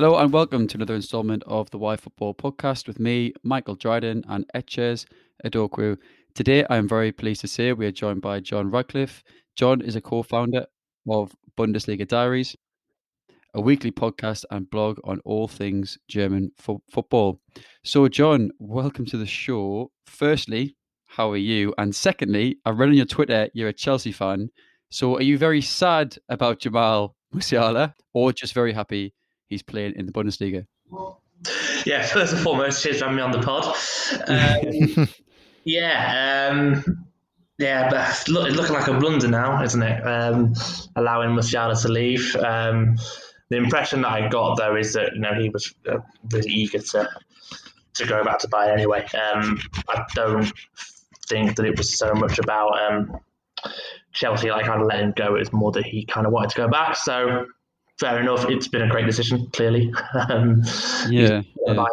Hello and welcome to another installment of the Why Football podcast with me, Michael Dryden, and Etches Adokwu. Today, I am very pleased to say we are joined by John Radcliffe. John is a co founder of Bundesliga Diaries, a weekly podcast and blog on all things German fo- football. So, John, welcome to the show. Firstly, how are you? And secondly, I read on your Twitter you're a Chelsea fan. So, are you very sad about Jamal Musiala or just very happy he's playing in the Bundesliga? Yeah, first and foremost, cheers for having me on the pod. Um, yeah, um, yeah, but it's, look, it's looking like a blunder now, isn't it? Um, allowing Musiala to leave. Um, the impression that I got though is that you know he was uh, really eager to to go back to Bayern anyway. Um, I don't think that it was so much about um, Chelsea like I'd let him go. It was more that he kind of wanted to go back. So fair enough. It's been a great decision, clearly. um, Yeah, yeah.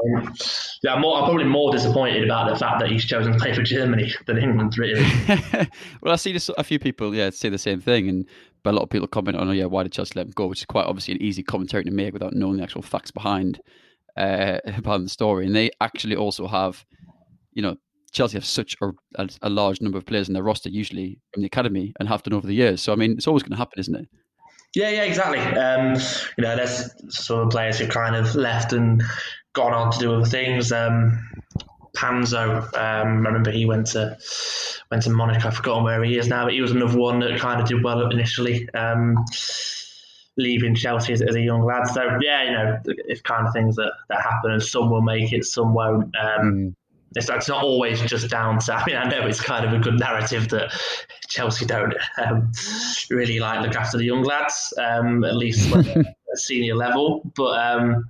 yeah, I'm, more, I'm probably more disappointed about the fact that he's chosen to play for Germany than England, really. well, I see this, a few people, yeah, say the same thing, and but a lot of people comment on, oh yeah, why did Chelsea let him go? Which is quite obviously an easy commentary to make without knowing the actual facts behind uh, behind the story. And they actually also have, you know, Chelsea have such a, a, a large number of players in their roster, usually from the academy, and have done over the years. So I mean, it's always going to happen, isn't it? Yeah, yeah, exactly. Um, you know, there's some players who kind of left and gone on to do other things. Um, Panzo, um, I remember he went to went to Monaco. I've forgotten where he is now, but he was another one that kind of did well initially, um, leaving Chelsea as, as, a young lad. So yeah, you know, it's kind of things that, that happen, and some will make it, some won't. Um, mm. It's, it's, not always just down to. I mean, I know it's kind of a good narrative that Chelsea don't um, really like look after the young lads, um, at least at senior level. But um,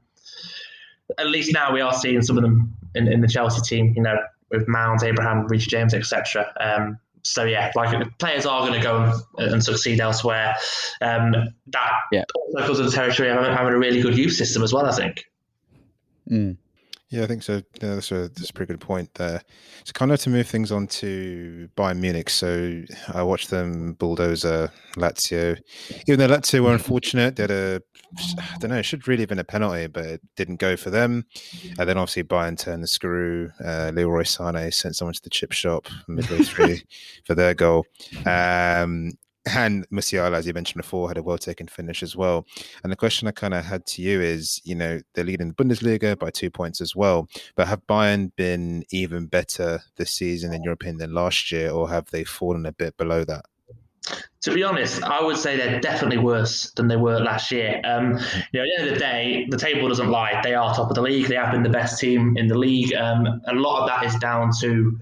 at least now we are seeing some of them in, in the Chelsea team. You know, with Mount, Abraham, Reece James, etc. Um, so yeah, like players are going to go and, and, succeed elsewhere. Um, that yeah. also goes to the territory of having a really good youth system as well. I think. Mm. Yeah, I think so. Yeah, that's a that's a pretty good point there. So, kind of to move things on to Bayern Munich. So, I watched them bulldozer Lazio. Even though Lazio were unfortunate, they had a I don't know, it should really have been a penalty, but it didn't go for them. And then obviously Bayern turned the screw. Uh, Leroy Sané sent someone to the chip shop midway through for their goal. Um, and Musiala, as you mentioned before, had a well taken finish as well. And the question I kind of had to you is, you know, they're leading the Bundesliga by two points as well. But have Bayern been even better this season, in your opinion, than last year, or have they fallen a bit below that? To be honest, I would say they're definitely worse than they were last year. Um, you know, at the end of the day, the table doesn't lie. They are top of the league. They have been the best team in the league. Um, a lot of that is down to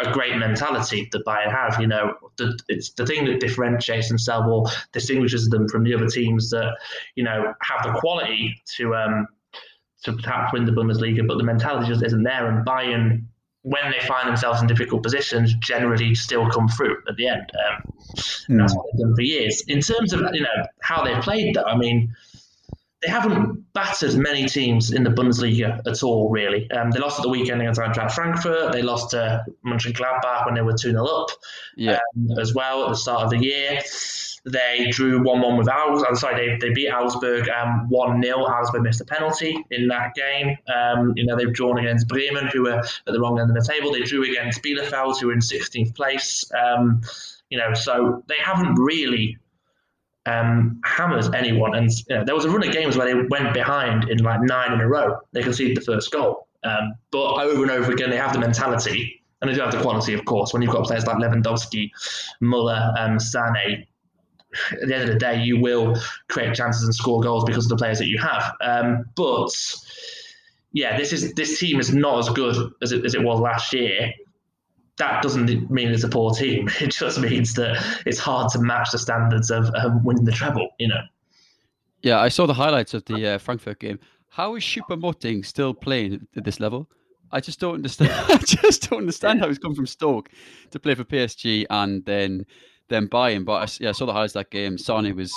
a great mentality that Bayern have. You know, the, it's the thing that differentiates themselves or distinguishes them from the other teams that you know have the quality to um, to perhaps win the Bundesliga, but the mentality just isn't there. And Bayern, when they find themselves in difficult positions, generally still come through at the end. Um, mm. That's what they've done for years. In terms of you know how they played, though, I mean they haven't battered many teams in the Bundesliga at all, really. Um, they lost at the weekend against Eintracht Frankfurt. They lost to Mönchengladbach when they were 2 0 up yeah. um, as well at the start of the year. They drew 1 1 with Augsburg. I'm sorry, they, they beat Augsburg um, 1 0. Augsburg missed a penalty in that game. Um, you know, they've drawn against Bremen, who were at the wrong end of the table. They drew against Bielefeld, who were in 16th place. Um, you know, so they haven't really um, hammers anyone. And you know, there was a run of games where they went behind in like nine in a row. They conceded the first goal. Um, but over and over again, they have the mentality, and they do have the quality, of course. When you've got players like Lewandowski, Muller, um, Sané, at the end of the day, you will create chances and score goals because of the players that you have. Um, but yeah, this is this team is not as good as it, as it was last year that doesn't mean it's a poor team. It just means that it's hard to match the standards of um, winning the treble. You know. Yeah, I saw the highlights of the uh, Frankfurt game. How is Choupo-Moting still playing at this level? I just don't understand. I just don't understand how he's come from Stoke to play for PSG and then then Bayern. But I, yeah, I saw the highlights of that game. Sane was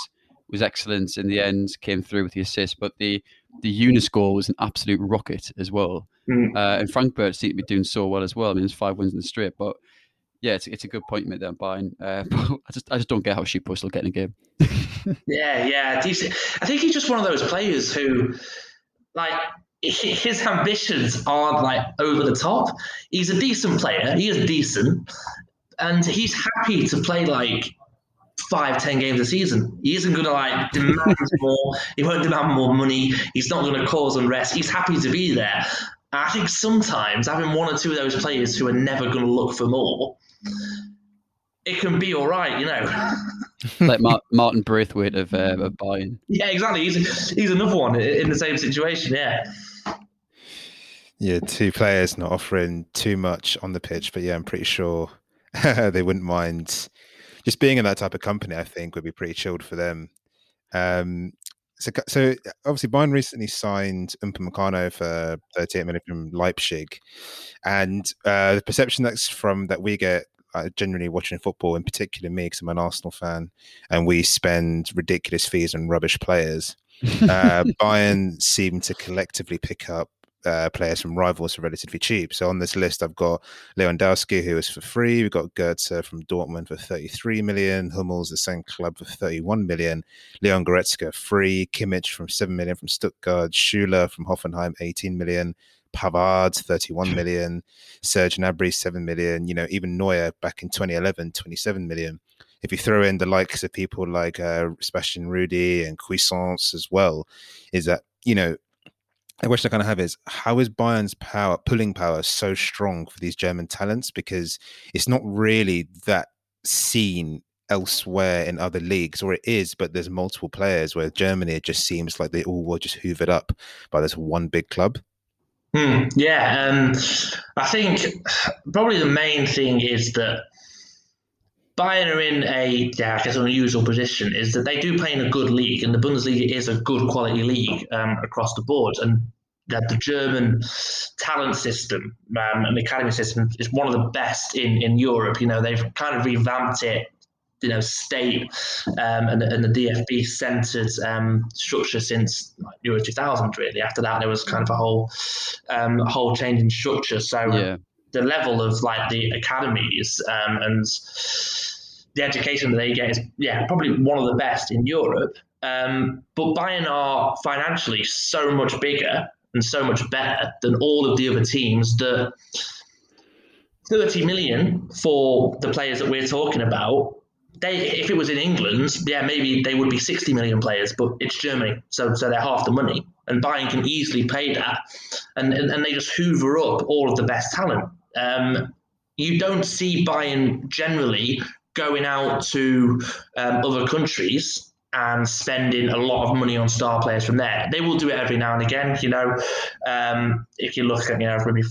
was excellent in the end, came through with the assist. But the the goal was an absolute rocket as well. Mm. Uh, and Frankfurt seem to be doing so well as well. I mean, there's five wins in the straight, but yeah, it's, it's a good point you made there, Bayern. Uh, I just I just don't get how Choupo still getting a game. yeah, yeah. I think he's just one of those players who like his ambitions aren't like over the top. He's a decent player. He is decent, and he's happy to play like five, ten games a season. He isn't going to like demand more. He won't demand more money. He's not going to cause unrest. He's happy to be there. I think sometimes having one or two of those players who are never going to look for more, it can be all right, you know. like Martin Braithwaite of, uh, of Bayern. Yeah, exactly. He's he's another one in the same situation. Yeah. Yeah, two players not offering too much on the pitch, but yeah, I'm pretty sure they wouldn't mind just being in that type of company. I think would be pretty chilled for them. Um, so, so obviously, Bayern recently signed Upamecano for 38 million from Leipzig, and uh, the perception that's from that we get uh, generally watching football, in particular me, because I'm an Arsenal fan, and we spend ridiculous fees on rubbish players. uh, Bayern seem to collectively pick up uh, players from rivals are relatively cheap. So on this list, I've got Lewandowski, who is for free. We've got Goetze from Dortmund for 33 million. Hummels, the same club, for 31 million. Leon Goretzka, free. Kimmich from 7 million from Stuttgart. Süle from Hoffenheim, 18 million. Pavard, 31 million. Serge Gnabry, 7 million. You know, even Neuer back in 2011, 27 million. If you throw in the likes of people like uh, Sebastian Rudy and Cuisance as well, is that, you know, the question I kind of have is how is Bayern's power, pulling power, so strong for these German talents? Because it's not really that seen elsewhere in other leagues, or it is, but there's multiple players. Where Germany, it just seems like they all were just hoovered up by this one big club. Hmm, yeah, um, I think probably the main thing is that Bayern are in a, yeah, I guess, unusual position is that they do play in a good league, and the Bundesliga is a good quality league um, across the board. And that the German talent system um, and the academy system is one of the best in, in Europe. You know, they've kind of revamped it, you know, state um, and, and the DFB centered um, structure since Euro 2000, really. After that, there was kind of a whole, um, whole change in structure. So, yeah the level of like the academies um, and the education that they get is yeah probably one of the best in Europe. Um, but Bayern are financially so much bigger and so much better than all of the other teams that 30 million for the players that we're talking about they if it was in England, yeah, maybe they would be 60 million players, but it's Germany, so so they're half the money. And Bayern can easily pay that. And, and, and they just hoover up all of the best talent. Um, you don't see Bayern generally going out to um, other countries and spending a lot of money on star players from there. They will do it every now and again. You know, um, if you look at you know maybe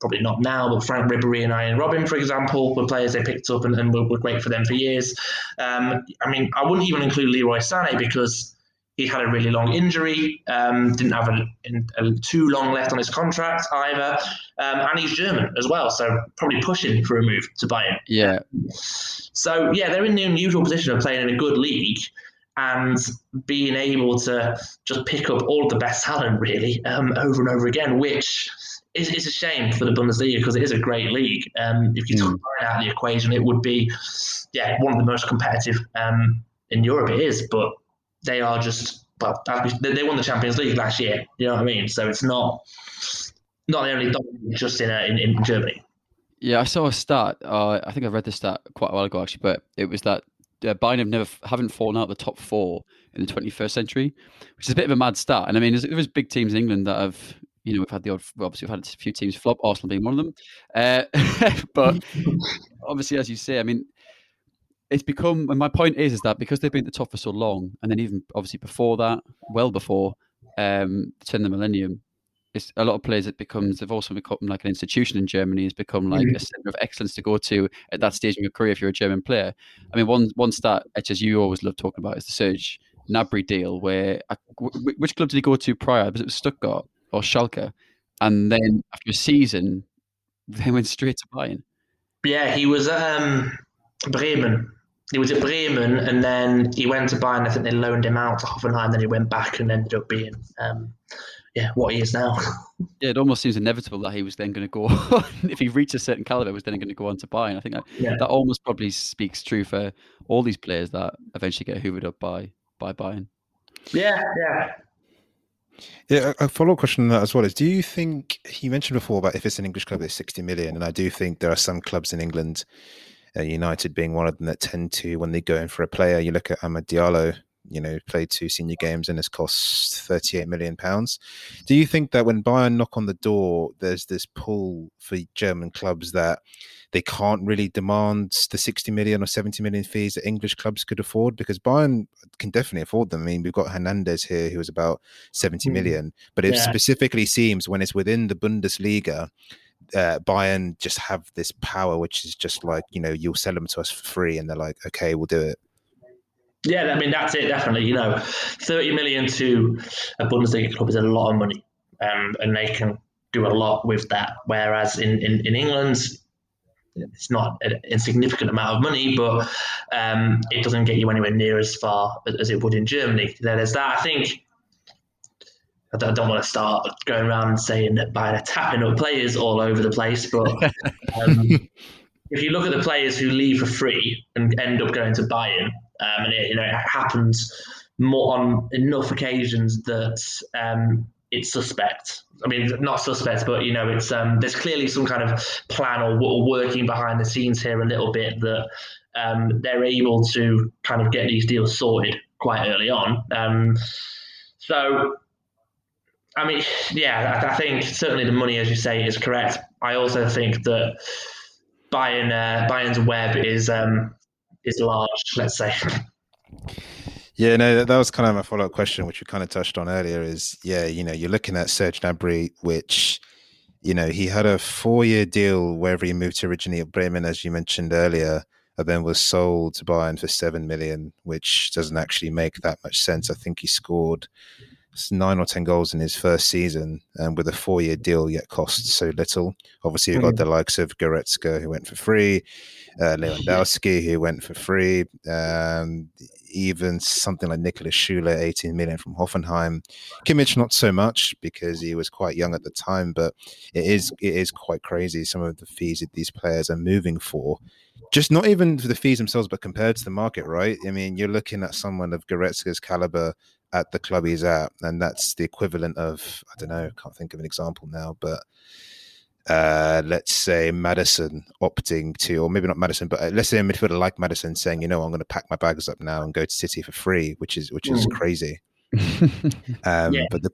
probably not now, but Frank Ribery and Arjen Robben, for example, were players they picked up and, and were, were great for them for years. Um, I mean, I wouldn't even include Leroy Sané because he had a really long injury, um, didn't have a, a, too long left on his contract either, um, and he's German as well, so probably pushing for a move to Bayern. Yeah. So yeah, they're in the unusual position of playing in a good league and being able to just pick up all the best talent really um, over and over again, which is, is a shame for the Bundesliga because it is a great league. Um, if you took mm. Out the equation, it would be yeah one of the most competitive um, in Europe. It is, but they are just well, they won the Champions League last year. You know what I mean? So it's not not the only just in, uh, in, in Germany. Yeah, I saw a stat. Uh, I think I read this stat quite a while ago actually, but it was that uh, Bayern have never haven't fallen out of the top four in the 21st century, which is a bit of a mad stat. And I mean, there's, there's big teams in England that have you know, we've had the odd, obviously, we've had a few teams flop, Arsenal being one of them. Uh, but obviously, as you say, I mean, it's become and my point is is that because they've been at the top for so long and then even obviously before that well before um the turn of the millennium it's a lot of players it becomes they've also become like an institution in germany has become like mm-hmm. a center of excellence to go to at that stage in your career if you're a german player. I mean one one stat as you always love talking about is the Serge Gnabry deal where uh, which club did he go to prior? Was it stuttgart or schalke? And then after a season they went straight to bayern. Yeah he was um bremen he was at Bremen and then he went to Bayern. I think they loaned him out to Hoffenheim. Then he went back and ended up being, um, yeah, what he is now. Yeah, it almost seems inevitable that he was then going to go if he reached a certain caliber, was then going to go on to Bayern. I think that, yeah. that almost probably speaks true for all these players that eventually get hoovered up by by Bayern. Yeah, yeah. Yeah, a follow up question on that as well is: Do you think he mentioned before about if it's an English club, it's sixty million, and I do think there are some clubs in England, uh, United being one of them, that tend to when they go in for a player. You look at Amad Diallo, you know, played two senior games and has cost 38 million pounds. Do you think that when Bayern knock on the door, there's this pull for German clubs that they can't really demand the 60 million or 70 million fees that English clubs could afford? Because Bayern can definitely afford them. I mean, we've got Hernandez here who was about 70 mm. million, but it yeah. specifically seems when it's within the Bundesliga, uh, Bayern just have this power, which is just like, you know, you'll sell them to us for free. And they're like, okay, we'll do it. Yeah, I mean that's it. Definitely, you know, thirty million to a Bundesliga club is a lot of money, um, and they can do a lot with that. Whereas in in, in England, it's not an insignificant amount of money, but um, it doesn't get you anywhere near as far as it would in Germany. There's that. I think I don't, don't, want to start going around saying that Bayern are tapping up players all over the place, but um, if you look at the players who leave for free and end up going to Bayern, um, and it, you know it happens more on enough occasions that um, it's suspect. I mean, not suspect, but you know, it's um, there's clearly some kind of plan or, or, working behind the scenes here a little bit that um, they're able to kind of get these deals sorted quite early on. Um, so, I mean, yeah, I, think certainly the money, as you say, is correct. I also think that Bayern uh, Bayern's web is um, is large, let's say. Yeah, no, that, was kind of my follow up question, which we kind of touched on earlier. Is yeah, you know, you're looking at Serge Gnabry, which you know he had a four year deal wherever he moved to originally at Bremen, as you mentioned earlier, and then was sold to Bayern for seven million, which doesn't actually make that much sense. I think he scored nine or ten goals in his first season, and with a four-year deal, yet costs so little. Obviously, you've got mm-hmm. the likes of Goretzka who went for free, uh, Lewandowski who went for free, um, even something like Nicholas Süle, 18 million from Hoffenheim. Kimmich not so much because he was quite young at the time, but it is it is quite crazy some of the fees that these players are moving for just not even for the fees themselves, but compared to the market, right? I mean, you're looking at someone of Goretzka's caliber at the club he's at, and that's the equivalent of I don't know, can't think of an example now, but uh, let's say Maddison opting to, or maybe not Maddison, but uh, let's say a midfielder like Maddison saying, you know, I'm going to pack my bags up now and go to City for free, which is which is mm. crazy. um, yeah. But the,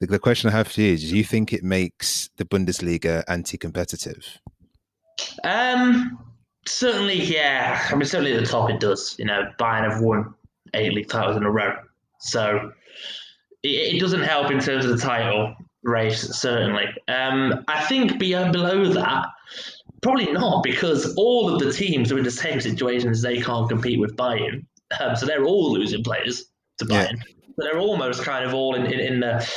the the question I have for you is: Do you think it makes the Bundesliga anti-competitive? Um, certainly, yeah. I mean, certainly at the top it does. You know, Bayern have won eight league titles in a row. So it, it doesn't help in terms of the title race, certainly. Um, I think beyond, below that, probably not, because all of the teams are in the same situation as they can't compete with Bayern. Um, so they're all losing players to Bayern. Yeah. But they're almost kind of all in, in, in the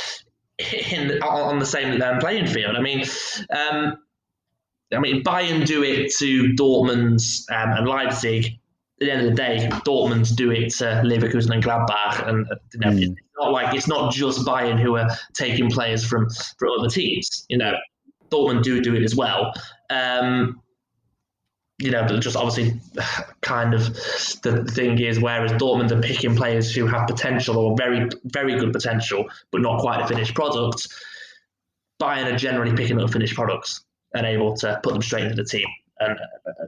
in on the same um, playing field. I mean, um, I mean, Bayern do it to Dortmund um, and Leipzig at the end of the day, Dortmund do it to Leverkusen and Gladbach, and you know, mm. it's not like it's not just Bayern who are taking players from from other teams. You know, Dortmund do do it as well. Um, you know, but just obviously, kind of the thing is, whereas Dortmund are picking players who have potential or very, very good potential, but not quite a finished product, Bayern are generally picking up finished products and able to put them straight into the team and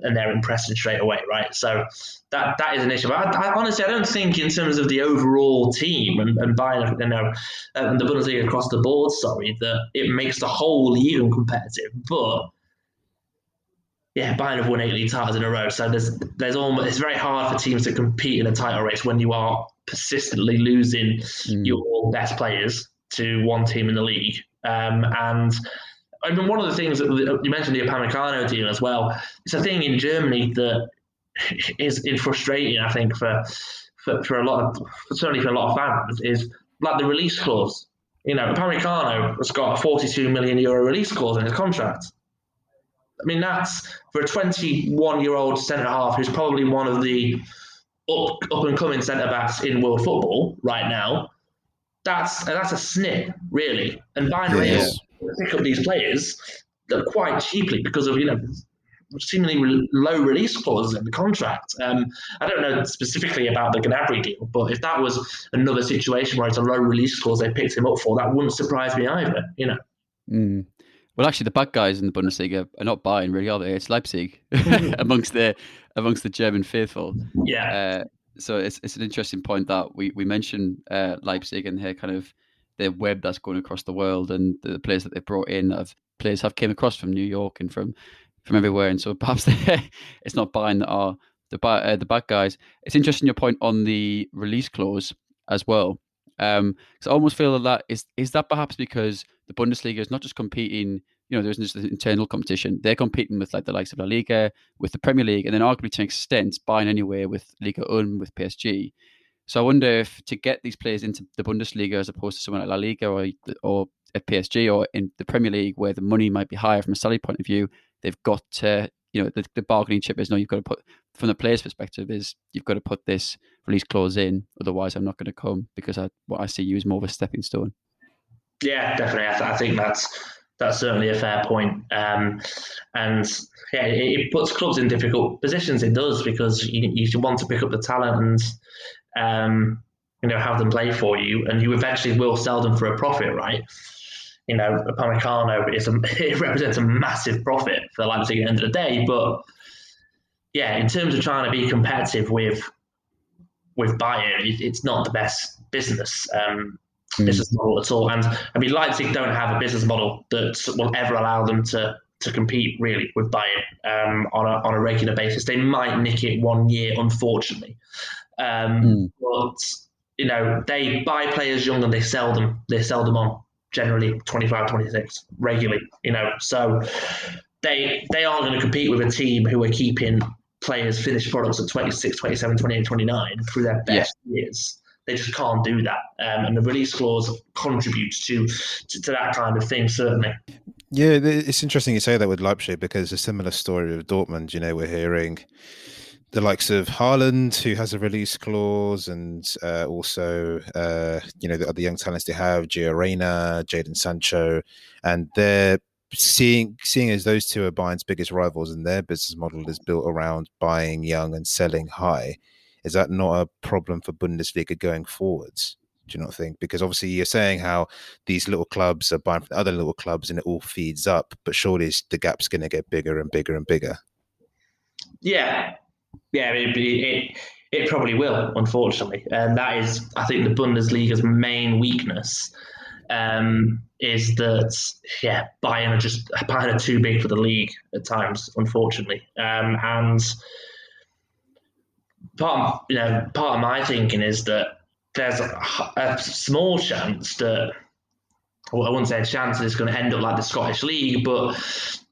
and they're impressing straight away, right? So that that is an issue. But I, I, honestly, I don't think in terms of the overall team and, and Bayern, you know, and the Bundesliga across the board, sorry, that it makes the whole even competitive. But yeah, Bayern have won eight league titles in a row, so there's there's almost it's very hard for teams to compete in a title race when you are persistently losing mm. your best players to one team in the league. Um, and I mean, one of the things that you mentioned the Upamecano deal as well. It's a thing in Germany that is, is frustrating. I think for, for for a lot of certainly for a lot of fans is like the release clause. You know, Upamecano has got a 42 million euro release clause in his contract. I mean, that's for a 21 year old centre half who's probably one of the up, up and coming centre backs in world football right now. That's that's a snip, really. And Bayern yes pick up these players quite cheaply because of you know seemingly low release clauses in the contract. Um, I don't know specifically about the Gnabry deal, but if that was another situation where it's a low release clause they picked him up for, that wouldn't surprise me either. You know. Mm. Well, actually, the bad guys in the Bundesliga are not Bayern, really, are they? It's Leipzig Mm-hmm. amongst the amongst the German faithful. Yeah. Uh, so it's it's an interesting point that we we mentioned uh, Leipzig and their kind of their web that's going across the world and the players that they've brought in have players have came across from New York and from from everywhere, and so perhaps it's not Bayern that are the bad uh, the bad guys. It's interesting your point on the release clause as well. Um, because I almost feel that, that is is that perhaps because the Bundesliga is not just competing. You know, there isn't just internal competition. They're competing with like the likes of La Liga, with the Premier League, and then arguably to an extent, Bayern anyway with Liga Un, with PSG. So I wonder if to get these players into the Bundesliga as opposed to someone like La Liga or or at PSG or in the Premier League where the money might be higher from a salary point of view, they've got to you know the, the bargaining chip is no you've got to put from the player's perspective is you've got to put this release clause in otherwise I'm not going to come because I what I see you as more of a stepping stone. Yeah, definitely. I, th- I think that's that's certainly a fair point. Um, and yeah, it, it, puts clubs in difficult positions. It does because you, you want to pick up the talent and um, you know have them play for you, and you eventually will sell them for a profit, right? You know, Upamecano is a, it represents a massive profit for Leipzig at the end of the day, but yeah, in terms of trying to be competitive with with Bayern, it, it's not the best business. Um, business model at all. And I mean, Leipzig don't have a business model that will ever allow them to to compete really with Bayern um, on a on a regular basis. They might nick it one year, unfortunately, um, mm. but you know they buy players young and they sell them. They sell them on generally 25, 26 regularly. You know, so they they aren't going to compete with a team who are keeping players finished products at 26, 27, 28, 29 through their best yeah. years. They just can't do that, um, and the release clause contributes to, to, to that kind of thing. Certainly. Yeah, it's interesting you say that with Leipzig because a similar story with Dortmund. You know, we're hearing the likes of Haaland, who has a release clause, and uh, also uh, you know the other young talents they have, Gio Reyna, Jadon Sancho, and they're seeing seeing as those two are Bayern's biggest rivals, and their business model is built around buying young and selling high is that not a problem for Bundesliga going forwards? Do you not think? Because obviously you're saying how these little clubs are buying from other little clubs and it all feeds up, but surely the gap's going to get bigger and bigger and bigger. Yeah, yeah, it, it it probably will, unfortunately, and that is, I think, the Bundesliga's main weakness um, is that yeah, Bayern are just Bayern are too big for the league at times, unfortunately, um, and part of, you know part of my thinking is that there's a, a small chance that well, I wouldn't say a chance that it's going to end up like the Scottish League, but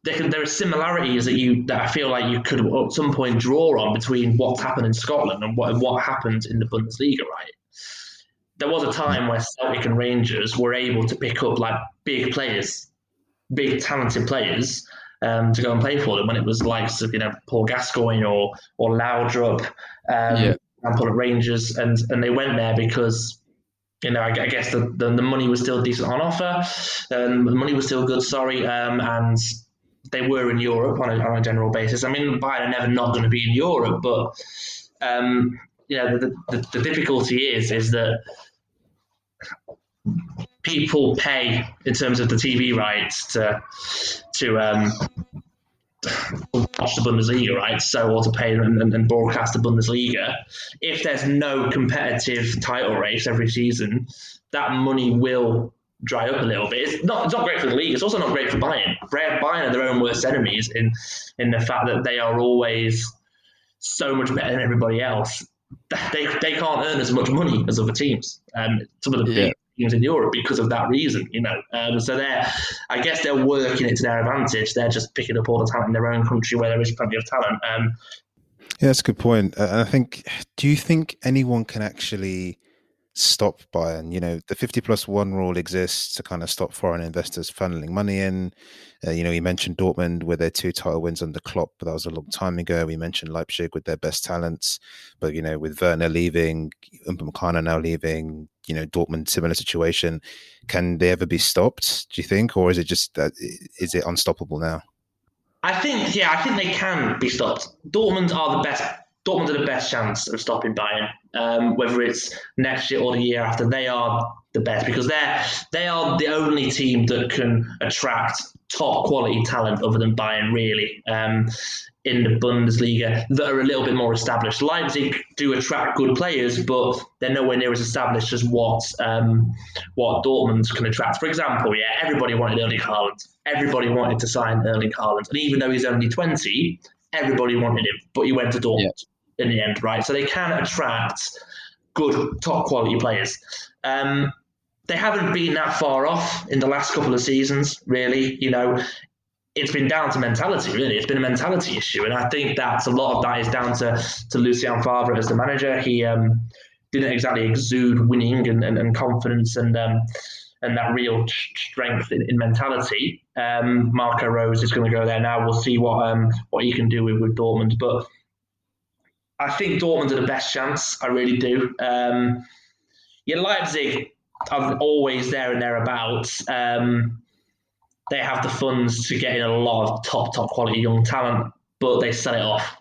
there, can, there are similarities that you that I feel like you could at some point draw on between what's happened in Scotland and what what happened in the Bundesliga. Right, there was a time where Celtic and Rangers were able to pick up like big players, big talented players, um, to go and play for them when it was like you know Paul Gascoigne or or Laudrup, um, yeah. example at Rangers, and and they went there because you know I, I guess the, the, the money was still decent on offer, and the money was still good. Sorry, um, and they were in Europe on a, on a general basis. I mean, Bayern are never not going to be in Europe, but um, you know the, the, the difficulty is is that people pay in terms of the TV rights to to um, watch the Bundesliga, right? So or to pay and, and, and, broadcast the Bundesliga. If there's no competitive title race every season, that money will dry up a little bit. It's not it's not great for the league. It's also not great for Bayern. Bayern are their own worst enemies in in the fact that they are always so much better than everybody else. They, they can't earn as much money as other teams. Um, some of the yeah. big in Europe because of that reason, you know. Um, so they're, I guess they're working it to their advantage. They're just picking up all the talent in their own country where there is plenty of talent. Um, yeah, that's a good point. Uh, I think, do you think anyone can actually stop Bayern? You know, the 50 plus one rule exists to kind of stop foreign investors funneling money in. Uh, you know, you mentioned Dortmund with their two title wins under Klopp, but that was a long time ago. We mentioned Leipzig with their best talents, but you know, with Werner leaving, Upamecano now leaving, you know, Dortmund similar situation. Can they ever be stopped? Do you think, or is it just that is it unstoppable now? I think, yeah, I think they can be stopped. Dortmund are the best. Dortmund are the best chance of stopping Bayern, um, whether it's next year or the year after. They are the best because they're they are the only team that can attract top quality talent other than Bayern, really. Um, in the Bundesliga that are a little bit more established. Leipzig do attract good players, but they're nowhere near as established as what um, what Dortmund can attract. For example, yeah, everybody wanted Erling Haaland. Everybody wanted to sign Erling Haaland, and even though he's only twenty, everybody wanted him, but he went to Dortmund yeah. In the end, right? So they can attract good, top quality players. Um, they haven't been that far off in the last couple of seasons, really. You know, it's been down to mentality, really. It's been a mentality issue, and I think that's a lot of that is down to to Lucien Favre as the manager. He um, didn't exactly exude winning and, and, and confidence and um, and that real strength in, in mentality. Um, Marco Rose is going to go there now. We'll see what um, what he can do with, with Dortmund, but I think Dortmund are the best chance. I really do. Um, yeah, Leipzig are always there and thereabouts. Um, they have the funds to get in a lot of top, top quality young talent, but they sell it off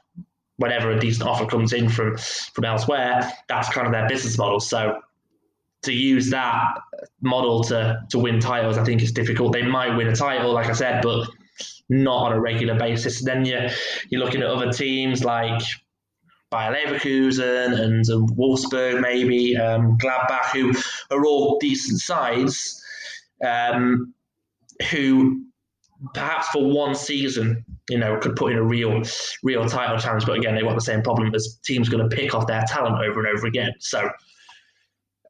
whenever a decent offer comes in from from elsewhere. That's kind of their business model. So to use that model to to win titles, I think it's difficult. They might win a title, like I said, but not on a regular basis. Then you're you're looking at other teams like Bayer Leverkusen and um, Wolfsburg, maybe um, Gladbach, who are all decent sides. Um, who perhaps for one season, you know, could put in a real, real title challenge. But again, they want the same problem as teams going to pick off their talent over and over again. So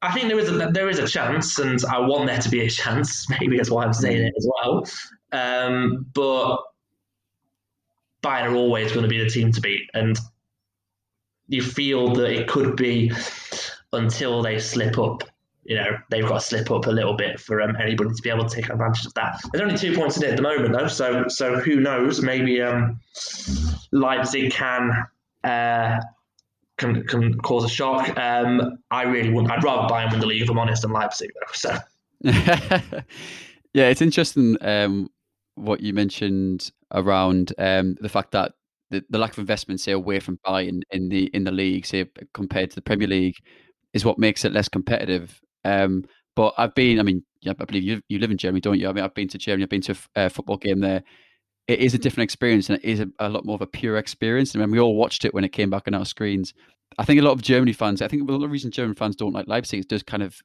I think there is a, there is a chance, and I want there to be a chance. Maybe that's why I'm saying it as well. Um, but Bayern are always going to be the team to beat, and you feel that it could be until they slip up you know they've got to slip up a little bit for um, anybody to be able to take advantage of that. There's only two points in it at the moment though, so so who knows? Maybe um, Leipzig can uh, can can cause a shock. Um, I really wouldn't. I'd rather Bayern win the league if I'm honest than Leipzig. So yeah, it's interesting um, what you mentioned around um, the fact that the, the lack of investment, say, away from Bayern in the in the league, say compared to the Premier League, is what makes it less competitive. Um, but I've been, I mean, I believe you you live in Germany, don't you? I mean, I've been to Germany, I've been to a football game there. It is a different experience and it is a, a lot more of a pure experience. And when we all watched it when it came back on our screens, I think a lot of Germany fans, I think the reason German fans don't like Leipzig is just kind of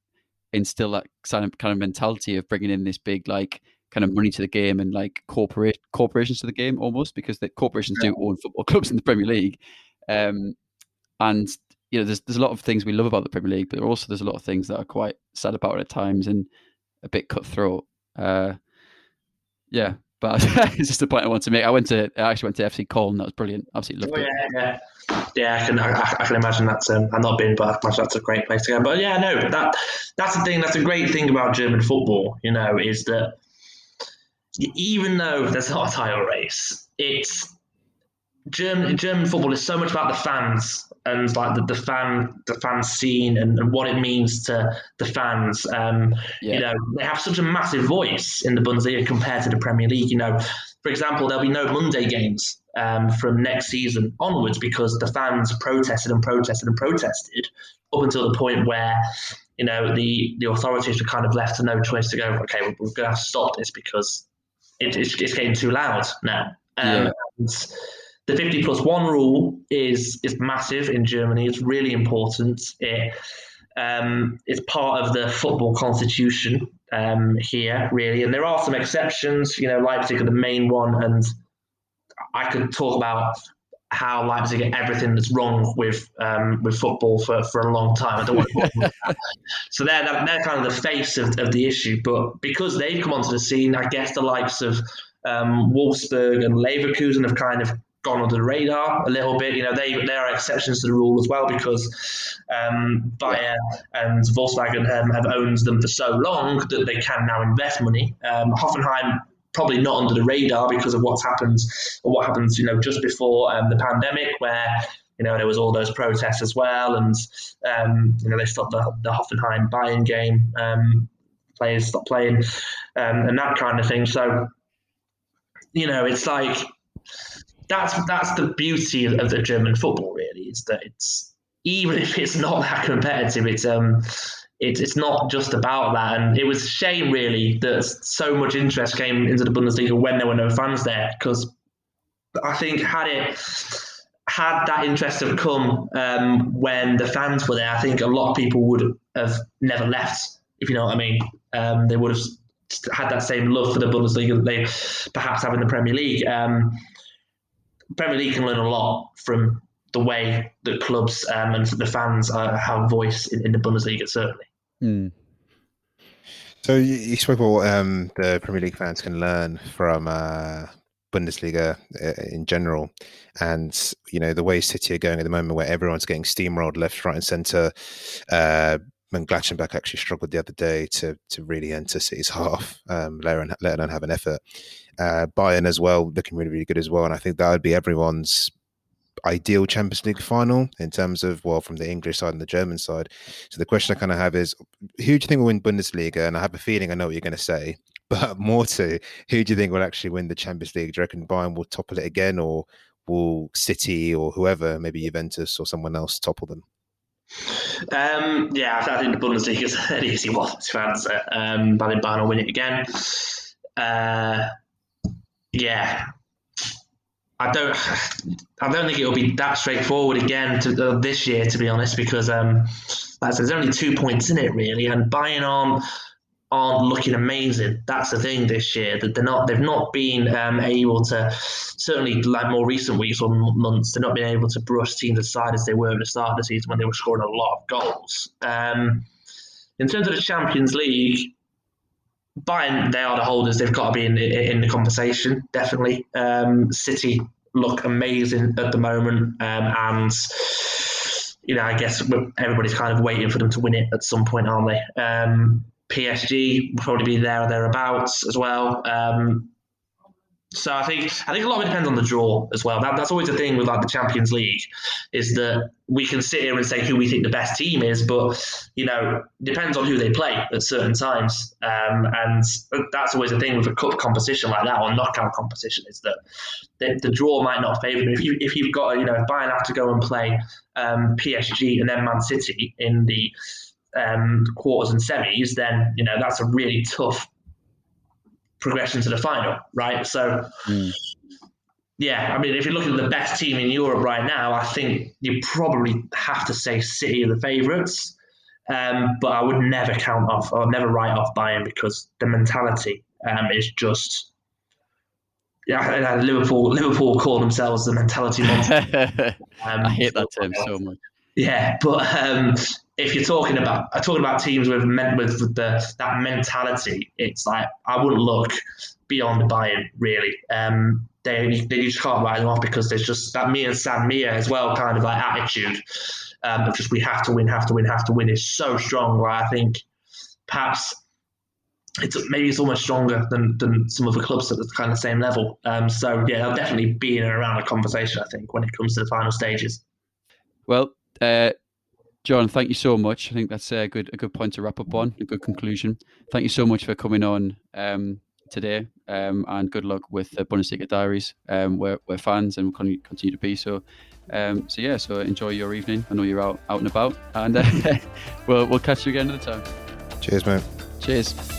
instill that kind of kind of mentality of bringing in this big like kind of money to the game and like corporate corporations to the game almost because the corporations yeah. do own football clubs in the Premier League. Um, and you know, there's there's a lot of things we love about the Premier League, but also there's a lot of things that are quite sad about it at times and a bit cutthroat. Uh, yeah, but it's just a point I want to make. I went to I actually went to FC Cologne. That was brilliant. Absolutely loved oh, yeah, it. Yeah, yeah. I can I, I can imagine that's um, I've not been, but that's a great place to go. But yeah, no, that that's the thing. That's a great thing about German football. You know, is that even though there's not a title race, it's German German football is so much about the fans and like the, the fan the fan scene and, and what it means to the fans. Um, yeah. You know, they have such a massive voice in the Bundesliga compared to the Premier League. You know, for example, there'll be no Monday games um, from next season onwards because the fans protested and protested and protested up until the point where you know the the authorities were kind of left to no choice to go. Okay, we're, we're going to have to stop this because it, it's, it's getting too loud now. Um, yeah the 50 plus one rule is is massive in Germany. It's really important. It um, it's part of the football constitution um, here, really. And there are some exceptions. You know, Leipzig are the main one, and I could talk about how Leipzig get everything that's wrong with um, with football for, for a long time. I don't want to so they're they're kind of the face of, of the issue. But because they've come onto the scene, I guess the likes of um, Wolfsburg and Leverkusen have kind of gone under the radar a little bit. You know, they there are exceptions to the rule as well because um, Bayer and Volkswagen um, have owned them for so long that they can now invest money. Um, Hoffenheim probably not under the radar because of what's happened or what happens, you know, just before um, the pandemic where you know there was all those protests as well, and um, you know they stopped the, the Hoffenheim Bayern game. Um, players stopped playing, um, and that kind of thing. So, you know, it's like that's that's the beauty of, of the German football. Really, is that it's even if it's not that competitive, it's um it's it's not just about that. And it was a shame, really, that so much interest came into the Bundesliga when there were no fans there. Because I think had it had that interest have come um, when the fans were there, I think a lot of people would have never left. If you know what I mean, um, they would have had that same love for the Bundesliga that they perhaps have in the Premier League. Um, Premier League can learn a lot from the way that clubs um, and the fans uh, have voice in, in, the Bundesliga, certainly. Mm. So you, you spoke about um, the Premier League fans can learn from uh, Bundesliga uh, in general, and you know the way City are going at the moment, where everyone's getting steamrolled left, right, and centre. Uh, Mönchengladbach actually struggled the other day to to really enter City's half, um, let, alone, let alone have an effort. Uh, Bayern as well, looking really, really good as well. And I think that would be everyone's ideal Champions League final in terms of well from the English side and the German side. So the question I kind of have is who do you think will win Bundesliga? And I have a feeling I know what you're going to say, but more to who do you think will actually win the Champions League? Do you reckon Bayern will topple it again, or will City or whoever, maybe Juventus or someone else, topple them? Um, yeah, I think the Bundesliga is an easy one to answer. Um, I think Bayern will win it again. Uh, yeah, I don't, I don't think it'll be that straightforward again to uh, this year, to be honest, because um, like said, there's only two points in it really, and Bayern aren't aren't looking amazing. That's the thing this year that they're not, they've not been um, able to, certainly like more recent weeks or months, they're not been able to brush teams aside as they were at the start of the season when they were scoring a lot of goals. Um, in terms of the Champions League, Bayern, they are the holders. They've got to be in in the conversation, definitely. Um, City look amazing at the moment, um, and you know, I guess everybody's kind of waiting for them to win it at some point, aren't they? Um, PSG will probably be there or thereabouts as well. Um, so I think I think a lot of it depends on the draw as well. That, that's always the thing with like the Champions League is that we can sit here and say who we think the best team is, but you know depends on who they play at certain times, um, and that's always the thing with a cup competition like that or knockout competition is that the, the draw might not favour them. If you if you've got you know if Bayern have to go and play um, PSG and then Man City in the um, quarters and semis, then you know that's a really tough progression to the final, right? So, mm. yeah, I mean, if you're looking at the best team in Europe right now, I think you probably have to say City are the favourites. Um, but I would never count off or never write off Bayern because the mentality um, is just. Yeah, Liverpool. Liverpool call themselves the mentality monster. Um, I hate that term so much. Yeah, but um, if you're talking about uh, talking about teams with with the that mentality, it's like I wouldn't look beyond Bayern really. Um, they they just can't write them off because there's just that Mia san mia as well kind of like attitude um, of just we have to win, have to win, have to win is so strong. Like I think perhaps it's maybe it's almost stronger than, than some of the clubs at the kind of same level. Um, so yeah, they'll definitely be in and around a conversation. I think when it comes to the final stages. Well, uh, John, thank you so much. I think that's a good a good point to wrap up on, a good conclusion. Thank you so much for coming on um, today, um, and good luck with the Bundesliga Diaries. Um, we're, we're fans and we'll continue to be so. Um, so yeah, so enjoy your evening. I know you're out out and about, and uh, we'll we'll catch you again another time. Cheers, mate. Cheers.